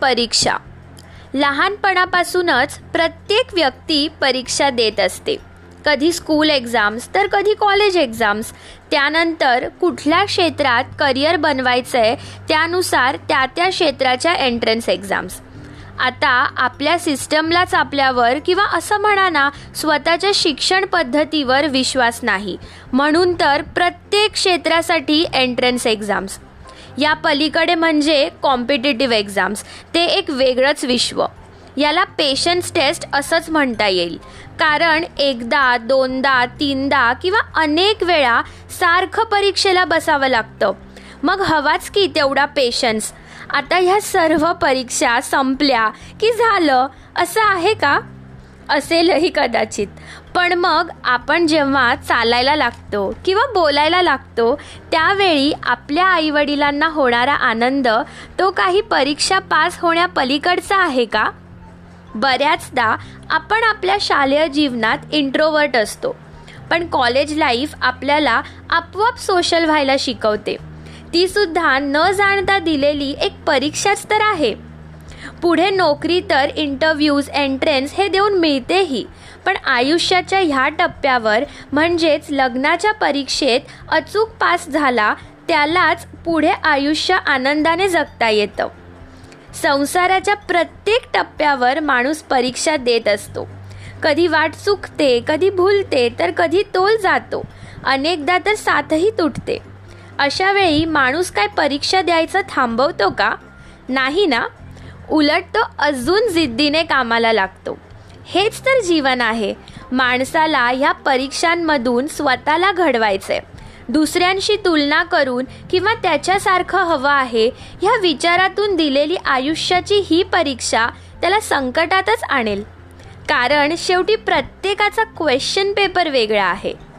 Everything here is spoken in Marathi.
परीक्षा. लहानपणापासूनच प्रत्येक व्यक्ती परीक्षा देत असते. कधी स्कूल एक्झाम्स तर कधी कॉलेज एक्झाम्स त्यानंतर कुठल्या क्षेत्रात करिअर बनवायचं आहे त्यानुसार त्या त्या क्षेत्राच्या एंट्रन्स एक्झाम्स आता आपल्या सिस्टमलाच आपल्यावर किंवा असं म्हणा ना स्वतःच्या शिक्षण पद्धतीवर विश्वास नाही. म्हणून तर प्रत्येक क्षेत्रासाठी एंट्रन्स एक्झाम्स या पलीकडे म्हणजे कॉम्पिटेटिव्ह एक्झाम्स ते एक वेगळंच विश्व. याला पेशन्स टेस्ट असंच म्हणता येईल. कारण एकदा दोनदा तीनदा किंवा अनेक वेळा सारखं परीक्षेला बसावं लागतं. मग हवाच की तेवढा पेशन्स आता ह्या सर्व परीक्षा संपल्या की झालं असं आहे का? असेलही कदाचित. पण मग आपण जेव्हा चालायला लागतो किंवा बोलायला लागतो त्यावेळी आपल्या आईवडिलांना होणारा आनंद तो काही परीक्षा पास होण्यापलीकडचा आहे का? बऱ्याचदा आपण आपल्या शालेय जीवनात इंट्रोवर्ट असतो पण कॉलेज लाईफ आपल्याला आपोआप सोशल व्हायला शिकवते. ती सुद्धा न जाणता दिलेली एक परीक्षाच तर आहे. पुढे नोकरी तर इंटरव्ह्यूज एंट्रन्स हे देऊन मिळतेही पण आयुष्याच्या ह्या टप्प्यावर म्हणजेच लग्नाच्या परीक्षेत अचूक पास झाला त्यालाच पुढे आयुष्य आनंदाने जगता येतं. संसाराच्या प्रत्येक टप्प्यावर माणूस परीक्षा देत असतो. कधी वाट चुकते कधी भूलते तर कधी तोल जातो. अनेकदा तर साथही तुटते. अशा वेळी माणूस काय परीक्षा द्यायचं थांबवतो का? नाही ना? उलट तो अजून जिद्दीने कामाला लागतो. हेच तर जीवन आहे. माणसाला ह्या परीक्षांमधून स्वतःला घडवायचंय. दुसऱ्यांशी तुलना करून किंवा त्याच्यासारखं हवं आहे ह्या विचारातून दिलेली आयुष्याची ही परीक्षा त्याला संकटातच आणेल. कारण शेवटी प्रत्येकाचा क्वेश्चन पेपर वेगळा आहे.